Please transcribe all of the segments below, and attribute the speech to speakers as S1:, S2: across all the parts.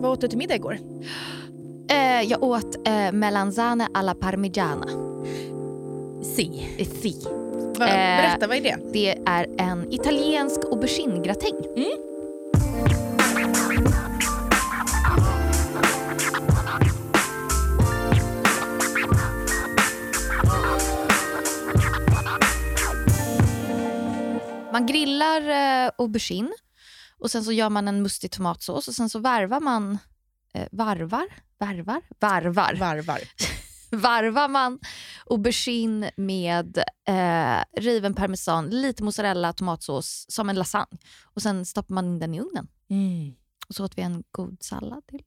S1: Vad åt du till middag igår?
S2: Eh, jag åt eh, melanzane alla parmigiana.
S1: Si.
S2: Eh, Si.
S1: Va,
S2: Eh,
S1: berätta, vad är det?
S2: Det är en italiensk auberginegratäng. Man grillar eh, aubergine och sen så gör man en mustig tomatsås och sen så varvar man eh, varvar, varvar, varvar,
S1: Varvar.
S2: varvar man aubergine med eh, riven parmesan, lite mozzarella, tomatsås som en lasagne. Och Sen stoppar man in den i ugnen.
S1: Mm.
S2: Och så åt vi en god sallad till.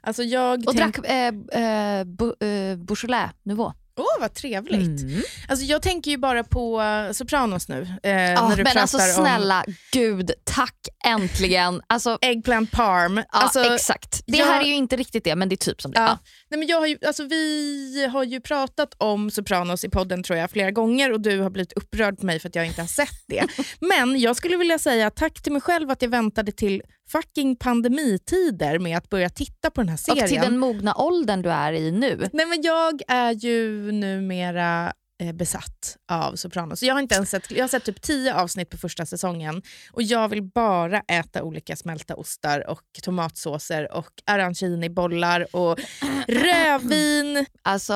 S1: Alltså jag
S2: Och
S1: tänk...
S2: drack eh, eh, bo, eh, Beaujolais-nivå.
S1: Åh, vad trevligt.
S2: Mm.
S1: Alltså jag tänker ju bara på eh, Sopranos nu. Eh,
S2: Ja,
S1: när du
S2: men alltså
S1: om
S2: snälla, gud, tack äntligen. Alltså,
S1: eggplant parm.
S2: ja,
S1: alltså,
S2: exakt. Det
S1: jag-
S2: här är ju inte riktigt det, men det är typ som det.
S1: Ja. Nej, men jag har ju, alltså, vi har ju pratat om Sopranos i podden tror jag flera gånger och du har blivit upprörd på mig för att jag inte har sett det. men jag skulle vilja säga tack till mig själv att jag väntade till fucking pandemitider med att börja titta på den här serien.
S2: Och till den mogna åldern du är i nu.
S1: Nej, men jag är ju numera eh, besatt av Sopranos. Jag har, inte ens sett, jag har sett typ tio avsnitt på första säsongen och jag vill bara äta olika smälta ostar och tomatsåser och arancini-bollar och rödvin.
S2: Alltså,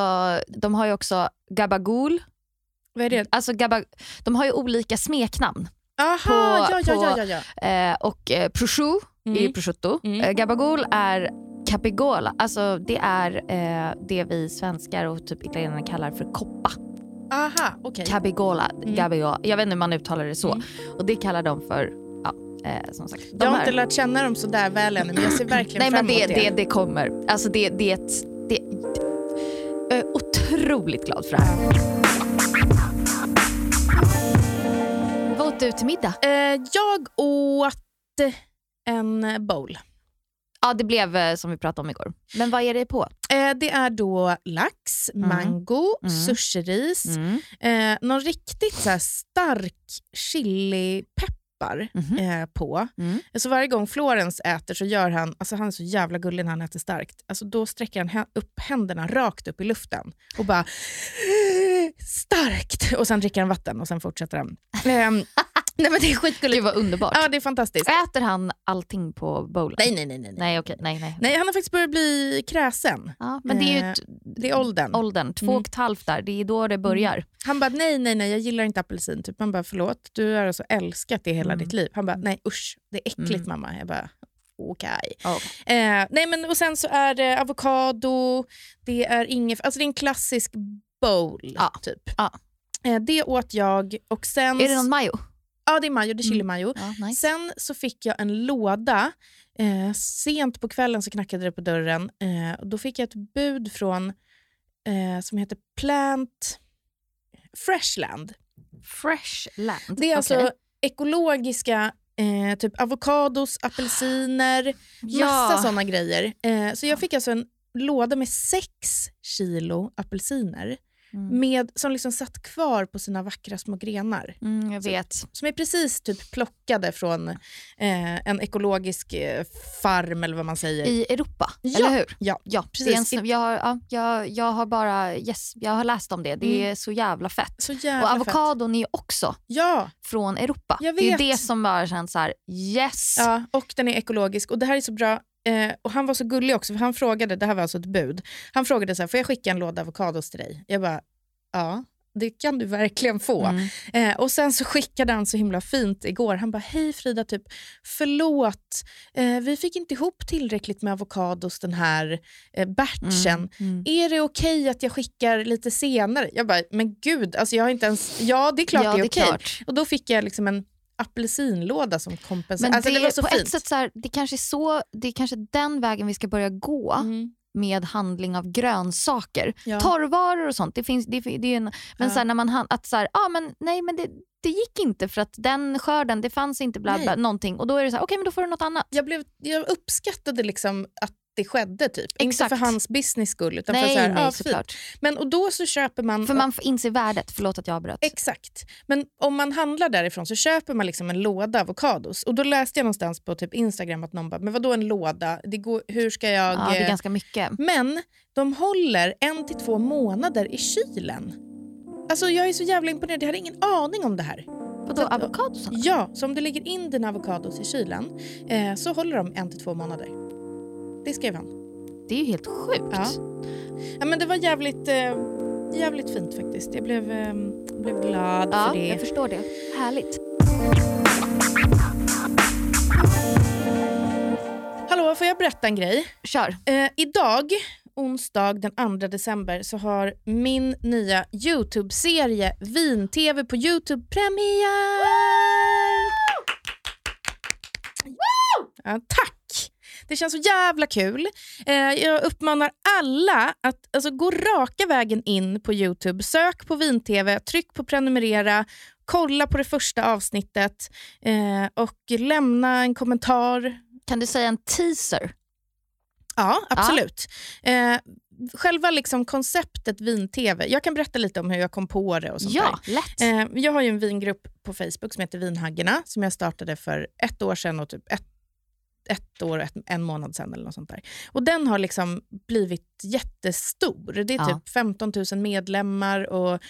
S2: de har ju också gabagool.
S1: Vad är det?
S2: Alltså, gaba, de har ju olika smeknamn.
S1: Aha,
S2: På-
S1: ja, ja, ja, ja.
S2: Eh, och eh, prosciutto
S1: Mm.
S2: är prosciutto.
S1: Mm.
S2: Eh, gabagool är capigola. Alltså, det är eh, det vi svenskar och typ italienare kallar för koppa.
S1: Aha, okej.
S2: Cabigola,
S1: Mm.
S2: gabigola. Jag vet inte hur man uttalar det så.
S1: Mm.
S2: Och det kallar de för, ja, eh, som sagt.
S1: Jag har
S2: här-
S1: inte lärt känna dem så där väl ännu men jag ser verkligen
S2: Nej
S1: fram emot
S2: det, det, det kommer. Alltså det, det är ett... Det, jag är otroligt glad för det här. Åt du till middag?
S1: Eh, jag åt en bowl.
S2: Ja, det blev eh, som vi pratade om igår. Men vad är det på?
S1: Eh, det är då lax,
S2: Mm.
S1: mango,
S2: Mm.
S1: sushiris,
S2: Mm.
S1: eh, någon riktigt så här stark chilipeppar
S2: Mhm.
S1: eh, på.
S2: Mm.
S1: Så varje gång Florens äter så gör han, alltså han är så jävla gullig när han äter starkt, alltså då sträcker han hä- upp händerna rakt upp i luften och bara starkt och sen dricker han vatten och sen fortsätter han. Ehm, nej men det är
S2: Gud
S1: skitgulligt.
S2: vad underbart.
S1: Ja det är fantastiskt.
S2: Äter han allting på bowlen?
S1: Nej nej nej. nej. nej.
S2: Okej. Nej, nej.
S1: Nej han har faktiskt börjat bli kräsen.
S2: Ja, men det är ju
S1: Eh,
S2: ett,
S1: Det är åldern.
S2: åldern. Två
S1: Mm.
S2: och ett halvt där. Det är då det börjar.
S1: Han bara nej nej nej jag gillar inte apelsin. Typ. Man bara förlåt du har alltså älskat det hela
S2: Mm.
S1: ditt liv. Han bara nej usch det är äckligt
S2: Mm.
S1: mamma. Jag bara okej.
S2: Ja, okej.
S1: Eh, nej men och sen så är det avokado, det är ingefära, alltså det är en klassisk bowl
S2: Ja.
S1: typ.
S2: Ja.
S1: Eh, det åt jag och sen...
S2: Är det någon majo?
S1: Ja det är majo, det är chili
S2: Mm.
S1: majo.
S2: Ja, nice.
S1: Sen så fick jag en låda. Eh, sent på kvällen så knackade det på dörren. Eh, då fick jag ett bud från eh, som heter Plant Freshland.
S2: Freshland.
S1: Det är alltså
S2: Okej.
S1: ekologiska eh, typ avokados, apelsiner, massa
S2: Ja.
S1: såna grejer. Eh, så jag fick alltså en låda med sex kilo apelsiner
S2: Mm.
S1: med, som liksom satt kvar på sina vackra små grenar.
S2: Mm, jag vet.
S1: Som är precis typ plockade från eh, en ekologisk eh, farm eller vad man säger.
S2: I Europa,
S1: Ja.
S2: eller hur?
S1: Ja,
S2: Ja,
S1: precis.
S2: Är en, jag, har, ja, jag, jag har bara yes, jag har läst om det. Det
S1: Mm.
S2: är så jävla fett.
S1: så jävla
S2: Och
S1: fett.
S2: avokadon är ju också
S1: Ja,
S2: från Europa. Det är det som bara känns så här, yes.
S1: ja, och den är ekologisk. Och det här är så bra. Eh, och Han var så gullig också, för han frågade, det här var alltså ett bud. Han frågade så här, får jag skicka en låda avokados till dig? Jag bara, ja. Det kan du verkligen få.
S2: Mm.
S1: Eh, och Sen så skickade han så himla fint igår. Han bara, hej Frida, typ, förlåt. Eh, vi fick inte ihop tillräckligt med avokados den här eh, batchen.
S2: Mm. Mm.
S1: Är det okej att jag skickar lite senare? Jag bara, men gud, alltså jag har inte ens... Ja, det är klart
S2: Ja,
S1: det är okej.
S2: klart.
S1: Och då fick jag liksom en apelsinlåda som kompensation. Alltså,
S2: det,
S1: det, var så
S2: på
S1: fint.
S2: ett sätt så här, det kanske är så, det är kanske den vägen vi ska börja gå
S1: Mm.
S2: med handling av grönsaker.
S1: Ja.
S2: Torrvaror och sånt, det finns, det, det är en, men
S1: Ja.
S2: så när man att så här, ah, men nej men det, det gick inte för att den skörden, det fanns inte bla, bla någonting och då är det så här, okej men då får du något annat.
S1: Jag, blev, jag uppskattade liksom att det skedde. typ. Inte
S2: Exakt.
S1: för hans business skull. Utan
S2: nej,
S1: för så här,
S2: nej
S1: fint.
S2: såklart.
S1: Men och då så köper man...
S2: För man får inse värdet. Förlåt att jag avbröt.
S1: Exakt. Men om man handlar därifrån så köper man liksom en låda avokados. Och då läste jag någonstans på typ Instagram att någon bara, men vadå en låda? Det går, hur ska jag...
S2: ja, det är
S1: eh,
S2: ganska mycket.
S1: Men de håller en till två månader i kylen. Alltså jag är så jävla imponerad, jag hade ingen aning om det här.
S2: Vadå, avokadosarna?
S1: Ja, så om du lägger in dina avokados i kylen eh, så håller de en till två månader. Det skrev han.
S2: Det är ju helt sjukt.
S1: Ja. Ja, men det var jävligt, eh, jävligt fint faktiskt. Jag blev, eh, blev glad
S2: Ja,
S1: för det.
S2: jag förstår det. Härligt.
S1: Hallå, får jag berätta en grej?
S2: Kör.
S1: Eh, idag, onsdag den 2 december, så har min nya Youtube-serie Vin-TV på Youtube premiär! Ja, tack! Det känns så jävla kul. Eh, jag uppmanar alla att alltså, gå raka vägen in på Youtube. Sök på Vin-TV, tryck på prenumerera, kolla på det första avsnittet eh, och lämna en kommentar.
S2: Kan du säga en teaser?
S1: Ja, absolut. Eh, själva liksom konceptet vin-tv, jag kan berätta lite om hur jag kom på det. och sånt
S2: Ja, lätt.
S1: Eh, jag har ju en vingrupp på Facebook som heter Vinhaggarna som jag startade för ett år sedan och typ ett, ett år och ett, en månad sedan. Eller något sånt där. Och Den har liksom blivit jättestor. Det är
S2: Ja.
S1: typ 15 000 medlemmar och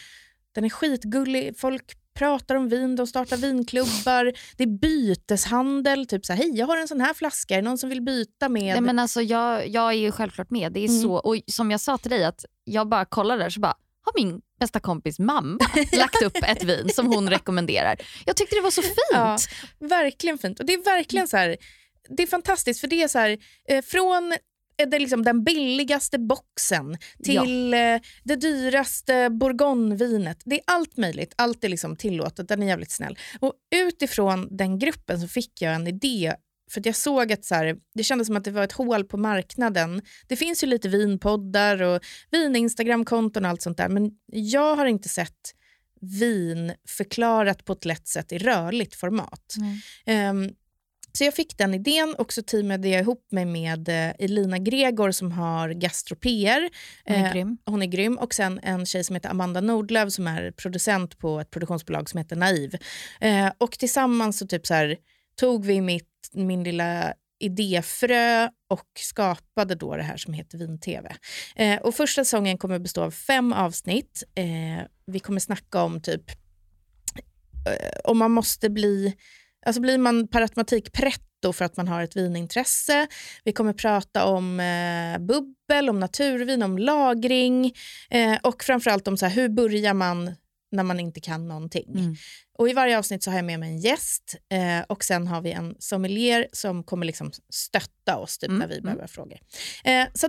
S1: den är skitgullig. Folk pratar om vin, de startar vinklubbar, det är byteshandel. Typ så här, hej jag har en sån här flaska, är det någon som vill byta med?
S2: Nej, men alltså, jag, jag är ju självklart med. Det är
S1: Mm.
S2: så, och som jag sa till dig, att jag bara kollar där så bara har min bästa kompis mamma lagt upp ett vin som hon rekommenderar. Jag tyckte det var så fint.
S1: Ja, verkligen fint. Och det är verkligen så här, det är fantastiskt för det är så här, eh, från eh, det liksom den billigaste boxen till eh, det dyraste bourgognevinet. Det är allt möjligt, allt är liksom tillåtet, den är jävligt snäll. Och utifrån den gruppen så fick jag en idé för jag såg att så här, det kändes som att det var ett hål på marknaden. Det finns ju lite vinpoddar och vin-instagramkonton och allt sånt där men jag har inte sett vin förklarat på ett lätt sätt i rörligt format. Ehm, så jag fick den idén och så teamade jag ihop mig med eh, Elina Gregor som har Gastro-PR.
S2: Hon är
S1: Eh,
S2: grym.
S1: hon är grym. Och sen en tjej som heter Amanda Nordlöf som är producent på ett produktionsbolag som heter Naiv. Eh, och tillsammans så typ så här, tog vi mitt, min lilla idéfrö och skapade då det här som heter Vin-TV. Eh, och första säsongen kommer bestå av fem avsnitt. Eh, vi kommer snacka om typ eh, om man måste bli, alltså blir man per automatik pretto för att man har ett vinintresse. Vi kommer prata om eh, bubbel, om naturvin, om lagring eh, och framförallt om så här, hur börjar man när man inte kan någonting.
S2: Mm.
S1: Och I varje avsnitt så har jag med mig en gäst eh, och sen har vi en sommelier som kommer liksom stötta oss typ,
S2: Mm,
S1: när vi
S2: mm.
S1: behöver frågor. Eh, så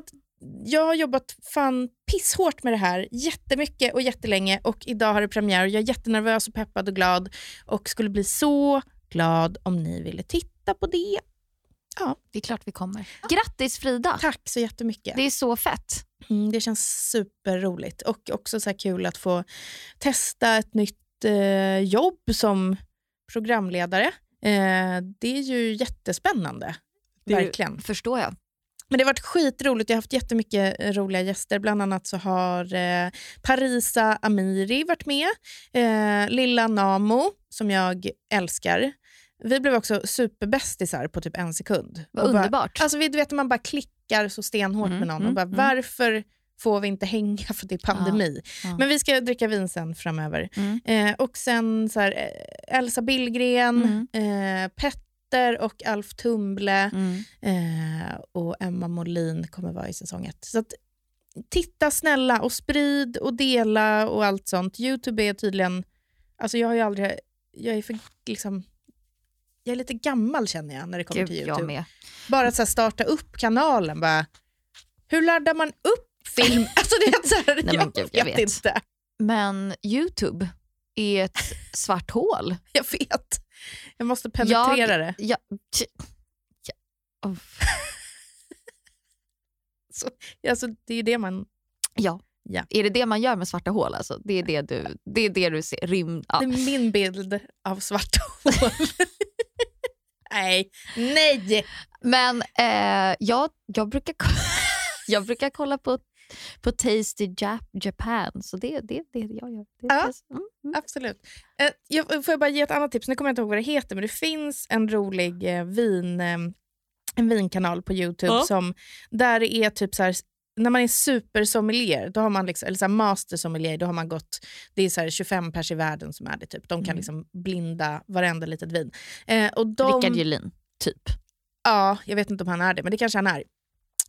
S1: jag har jobbat fan pisshårt med det här jättemycket och jättelänge och idag har det premiär och jag är jättenervös och peppad och glad och skulle bli så glad om ni ville titta på det.
S2: Det är klart vi kommer. Grattis Frida!
S1: Tack så jättemycket.
S2: Det är så fett.
S1: Mm, det känns superroligt och också så här kul att få testa ett nytt eh, jobb som programledare. Eh, det är ju jättespännande.
S2: Det
S1: Verkligen.
S2: förstår jag.
S1: Men det har varit skitroligt. Jag har haft jättemycket eh, roliga gäster. Bland annat så har eh, Parisa Amiri varit med. Eh, Lilla Namo, som jag älskar. Vi blev också superbästisar på typ en sekund.
S2: Vad
S1: Och bara-
S2: underbart.
S1: Alltså, vi- du vet man bara klickar så stenhårt
S2: Mm,
S1: med någon
S2: mm,
S1: och bara
S2: mm.
S1: varför får vi inte hänga för det är pandemi?
S2: ja.
S1: Men vi ska dricka vin sen framöver.
S2: Mm.
S1: Eh, och sen så här, eh, Elsa Billgren,
S2: Mm.
S1: eh, Petter och Alf Tumble
S2: Mm.
S1: eh, och Emma Molin kommer vara i säsong ett. Så att, titta snälla och sprid och dela och allt sånt. Youtube är tydligen, alltså jag har ju aldrig, jag är för liksom jag är lite gammal känner jag när det kommer
S2: Gud,
S1: till
S2: jag
S1: Youtube.
S2: med.
S1: Bara att så här, starta upp kanalen. Bara, hur laddar man upp film? Alltså det är så här,
S2: Nej,
S1: jag,
S2: gud, jag
S1: vet, inte.
S2: Men Youtube är ett svart hål.
S1: Jag vet. Jag måste penetrera det.
S2: Ja, t- ja. Oh.
S1: Alltså, det är det man...
S2: ja.
S1: Ja.
S2: Är det det man gör med svarta hål? Alltså? Det, är det, du, det är det du ser? Rymd, ja.
S1: Det är min bild av svarta hål. Nej, nej!
S2: Men eh, jag, jag, brukar, jag brukar kolla på, på Tasty Jap- Japan, så det är det, det jag gör. Det,
S1: Ja.
S2: det, mm, mm.
S1: Absolut. Eh, jag, får jag bara ge ett annat tips? Nu kommer jag inte ihåg vad det heter, men det finns en rolig eh, vin, eh, en vinkanal på Youtube
S2: Ja.
S1: som, där det är typ så här, när man är supersommelier, då har man liksom, eller så master sommelier, då har man gått, det är så här 25 pers i världen som är det. Typ. De kan
S2: Mm.
S1: liksom blinda varenda litet vin. Eh, och de,
S2: Rickard Julin, typ.
S1: Ja, jag vet inte om han är det, men det kanske han är.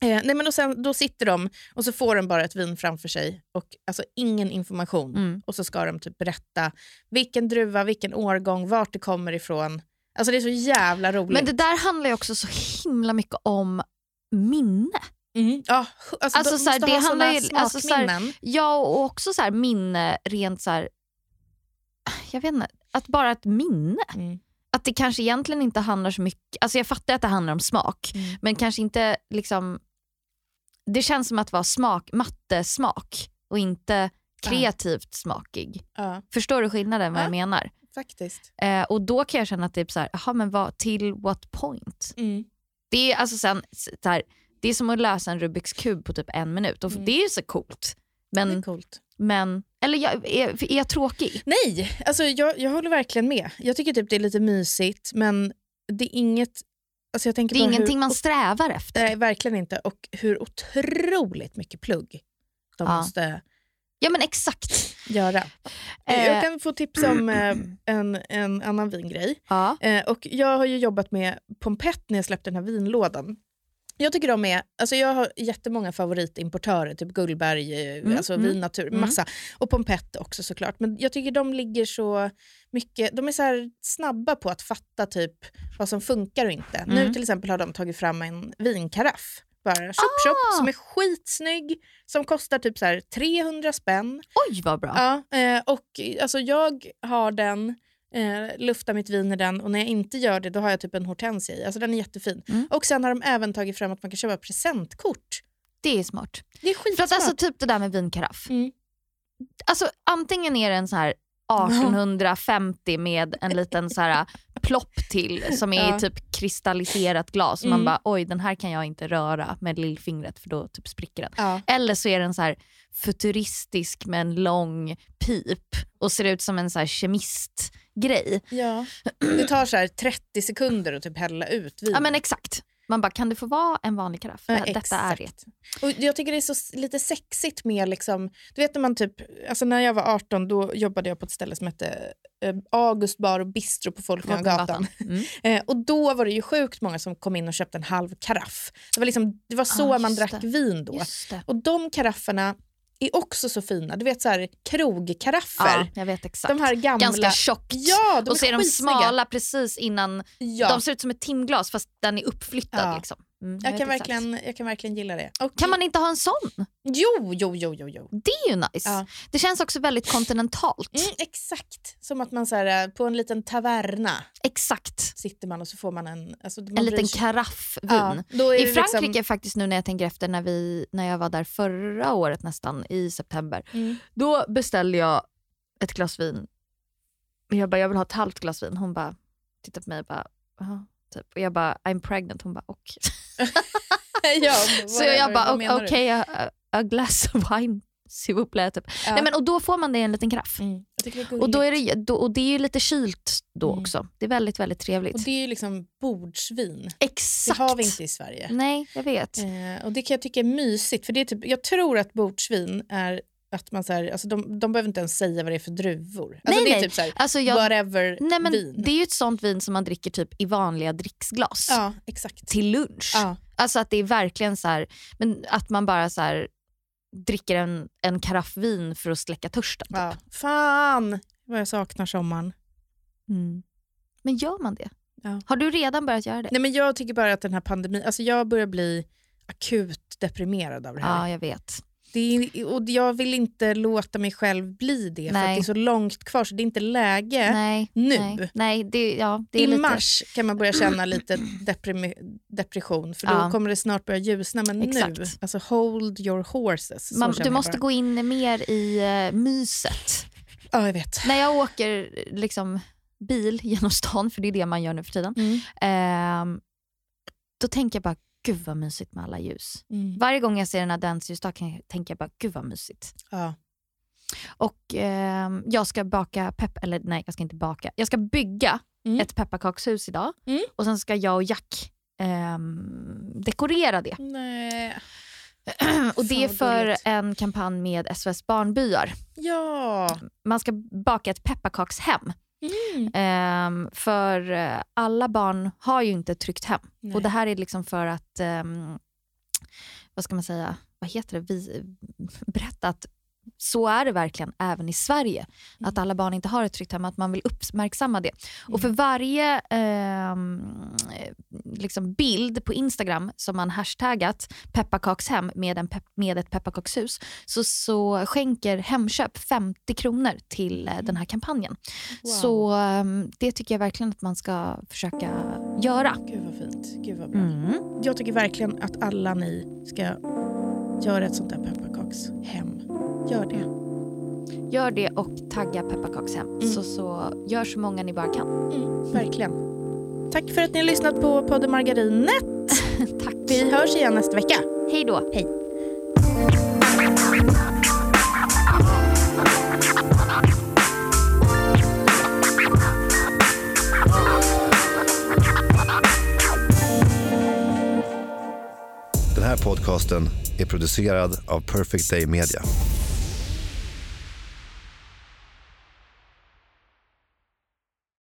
S1: Eh, nej, men och sen, då sitter de och så får de bara ett vin framför sig och alltså ingen information.
S2: Mm.
S1: Och så ska de typ berätta vilken druva, vilken årgång, vart det kommer ifrån. Alltså det är så jävla roligt.
S2: Men det där handlar ju också så himla mycket om minne.
S1: Mm. Ja, alltså,
S2: Alltså,
S1: de
S2: så här,
S1: måste
S2: det
S1: ha
S2: handlar ju- alltså, så här-. Ja, och också så här minne rent så här... Jag vet inte, att bara ett minne.
S1: Mm.
S2: Att det kanske egentligen inte handlar så mycket... Alltså jag fattar att det handlar om smak,
S1: Mm.
S2: men kanske inte liksom... Det känns som att vara smak, mattesmak och inte kreativt smakig.
S1: Ja,
S2: Förstår du skillnaden vad
S1: Ja.
S2: jag menar?
S1: faktiskt.
S2: Eh, och då kan jag känna att det är så här, aha, men vad, till what point?
S1: Mm.
S2: Det är, alltså sen, så här, det är som att lösa en Rubiks kub på typ en minut och
S1: Mm.
S2: det är ju så coolt. Men,
S1: coolt.
S2: men eller jag, är, är jag tråkig?
S1: Nej, alltså jag, jag håller verkligen med. Jag tycker typ det är lite mysigt, men det är inget... Alltså
S2: Det är ingenting
S1: hur,
S2: man strävar efter.
S1: Nej, verkligen inte. Och hur otroligt mycket plugg de
S2: Ja.
S1: måste
S2: Ja men exakt.
S1: göra.
S2: Eh.
S1: Jag kan få tips om eh, en, en annan vingrej.
S2: Ja.
S1: Eh, och jag har ju jobbat med Pompett när jag släppte den här vinlådan. Jag tycker de är, alltså jag har jättemånga favoritimportörer, typ Gullberg, eh,
S2: Mm,
S1: alltså
S2: mm,
S1: Vin Natur,
S2: mm.
S1: massa. Och Pompett också såklart. Men jag tycker de ligger så mycket, de är så här snabba på att fatta typ vad som funkar och inte. Nu
S2: Mm.
S1: till exempel har de tagit fram en vinkaraff. Bara chop,
S2: Ah!
S1: som är skitsnygg, som kostar typ så här 300 spänn.
S2: Oj vad bra.
S1: Ja, eh, och alltså jag har den, eh, luftar mitt vin i den och när jag inte gör det då har jag typ en hortensia i. Alltså den är jättefin.
S2: Mm.
S1: Och sen har de även tagit fram att man kan köpa presentkort.
S2: Det är smart.
S1: Det är
S2: För
S1: skitsmart.
S2: att alltså typ det där med vinkaraff.
S1: Mm.
S2: Alltså antingen är det en så här 1850 med en liten så här plopp till som är
S1: Ja.
S2: typ kristalliserat glas.
S1: Mm.
S2: Man bara oj den här kan jag inte röra med lillfingret för då typ spricker den.
S1: ja.
S2: Eller så är den så futuristisk med en lång pip och ser ut som en så här kemistgrej.
S1: ja. Det tar så här 30 sekunder att typ hälla ut vin.
S2: Ja men exakt. Man bara kan det få vara en vanlig karaff?
S1: Ja,
S2: Detta är det.
S1: Och jag tycker det är så lite sexigt med, liksom, du vet när man typ, alltså när jag var 18 då jobbade jag på ett ställe som hette eh, August bar och bistro på Folkungagatan.
S2: Mm.
S1: Eh, och då var det ju sjukt många som kom in och köpte en halv karaff. Det var, liksom, det var så
S2: Ah,
S1: man drack
S2: det.
S1: vin då. Och de karafferna är också så fina. Du vet så här krogkaraffer.
S2: Ja, jag vet exakt.
S1: de här gamla.
S2: Ganska tjockt.
S1: Ja, de
S2: och så är de smala precis innan.
S1: Ja.
S2: De ser ut som ett timglas fast den är uppflyttad.
S1: Ja.
S2: Liksom. Mm,
S1: jag,
S2: vet
S1: kan verkligen, jag kan verkligen gilla det. Och,
S2: Kan man inte ha en sån?
S1: Jo, jo, jo, jo. jo.
S2: Det är ju nice.
S1: Ja.
S2: Det känns också väldigt kontinentalt.
S1: Mm, exakt. Som att man så här, eh, på en liten taverna
S2: Exakt.
S1: sitter man och så får man en... Alltså, man
S2: En liten
S1: sig-
S2: karaffvin.
S1: Ja,
S2: I
S1: det
S2: Frankrike
S1: Liksom,
S2: faktiskt nu när jag tänker efter när, vi, när jag var där förra året nästan i september.
S1: mm,
S2: Då beställde jag ett glas vin. Jag bara, jag vill ha ett halvt glas vin. Hon bara tittade på mig och bara, "Jaha", typ. Och jag bara, I'm pregnant. Hon bara, och.
S1: ja,
S2: Så jag bara, okej, a, a glass of wine. Typ.
S1: Ja.
S2: Nej, men, och då får man det i en liten karaff.
S1: Mm, det
S2: Och, då är det, då, och det är ju lite kylt då
S1: Mm.
S2: också. Det är väldigt, väldigt trevligt.
S1: Och det är ju liksom bordsvin.
S2: Exakt.
S1: Det har vi inte i Sverige.
S2: Nej, jag vet.
S1: Eh, och det kan jag tycka är mysigt. För det är typ, jag tror att bordsvin är att man så här, alltså de, de behöver inte ens säga vad det är för druvor. Alltså
S2: Nej,
S1: det är
S2: nej.
S1: typ så här,
S2: Alltså jag,
S1: whatever
S2: nej, men
S1: vin.
S2: det är ju ett sånt vin som man dricker typ i vanliga dricksglas
S1: Ja, exakt.
S2: till lunch.
S1: Ja.
S2: Alltså att det är verkligen så här, men att man bara så här, dricker en, en karaff vin för att släcka törsten. Typ.
S1: Ja. Fan vad jag saknar sommaren.
S2: Mm. Men gör man det?
S1: Ja.
S2: Har du redan börjat göra det?
S1: Nej, men jag tycker bara att den här pandemin, alltså jag börjar bli akut deprimerad av det här.
S2: Ja, jag vet.
S1: Är, och jag vill inte låta mig själv bli det för
S2: Nej.
S1: att det är så långt kvar så det är inte läge.
S2: Nej,
S1: nu.
S2: Nej, nej det, ja, det
S1: I
S2: lite...
S1: mars kan man börja känna lite depression för då
S2: Ja.
S1: kommer det snart börja ljusna. Men
S2: Exakt.
S1: nu, alltså hold your horses.
S2: Man, du måste gå in mer i uh, myset.
S1: Ja, jag vet.
S2: När jag åker liksom bil genom stan, för det är det man gör nu för tiden,
S1: Mm.
S2: ehm, då tänker jag bara, gud vad mysigt med alla ljus.
S1: Mm.
S2: Varje gång jag ser en adventsljusstake kan jag- tänker jag bara, gud vad mysigt.
S1: Ja.
S2: Och ehm, jag ska baka pepp, eller nej jag ska inte baka, jag ska bygga
S1: Mm.
S2: ett pepparkakshus idag
S1: Mm.
S2: och sen ska jag och Jack ehm, dekorera det.
S1: Nej.
S2: och det är för en kampanj med SOS Barnbyar.
S1: Ja.
S2: Man ska baka ett pepparkakshem.
S1: Mm.
S2: Ehm, för eh, alla barn har ju inte tryggt hem.
S1: Nej.
S2: Och det här är liksom för att, ehm, vad ska man säga, vad heter det, vi, berätta att så är det verkligen även i Sverige. Att alla barn inte har ett tryggt hem, att man vill uppmärksamma det. Och för varje ehm, liksom bild på Instagram som man hashtaggat pepparkakshem med, en pep- med ett pepparkakshus så, så skänker Hemköp 50 kronor till eh, den här kampanjen.
S1: Wow.
S2: Så ehm, det tycker jag verkligen att man ska försöka göra.
S1: Gud vad fint. Gud vad bra.
S2: Mm.
S1: Jag tycker verkligen att alla ni ska göra ett sånt där pepparkakshem. Gör det.
S2: Gör det och tagga pepparkakshem.
S1: Mm.
S2: Så, så gör så många ni bara kan.
S1: Mm, verkligen. Tack för att ni har lyssnat på podden Margarinet.
S2: Tack.
S1: Vi hörs igen nästa vecka.
S2: Hej då.
S1: Hej.
S3: Den här podcasten är producerad av Perfect Day Media.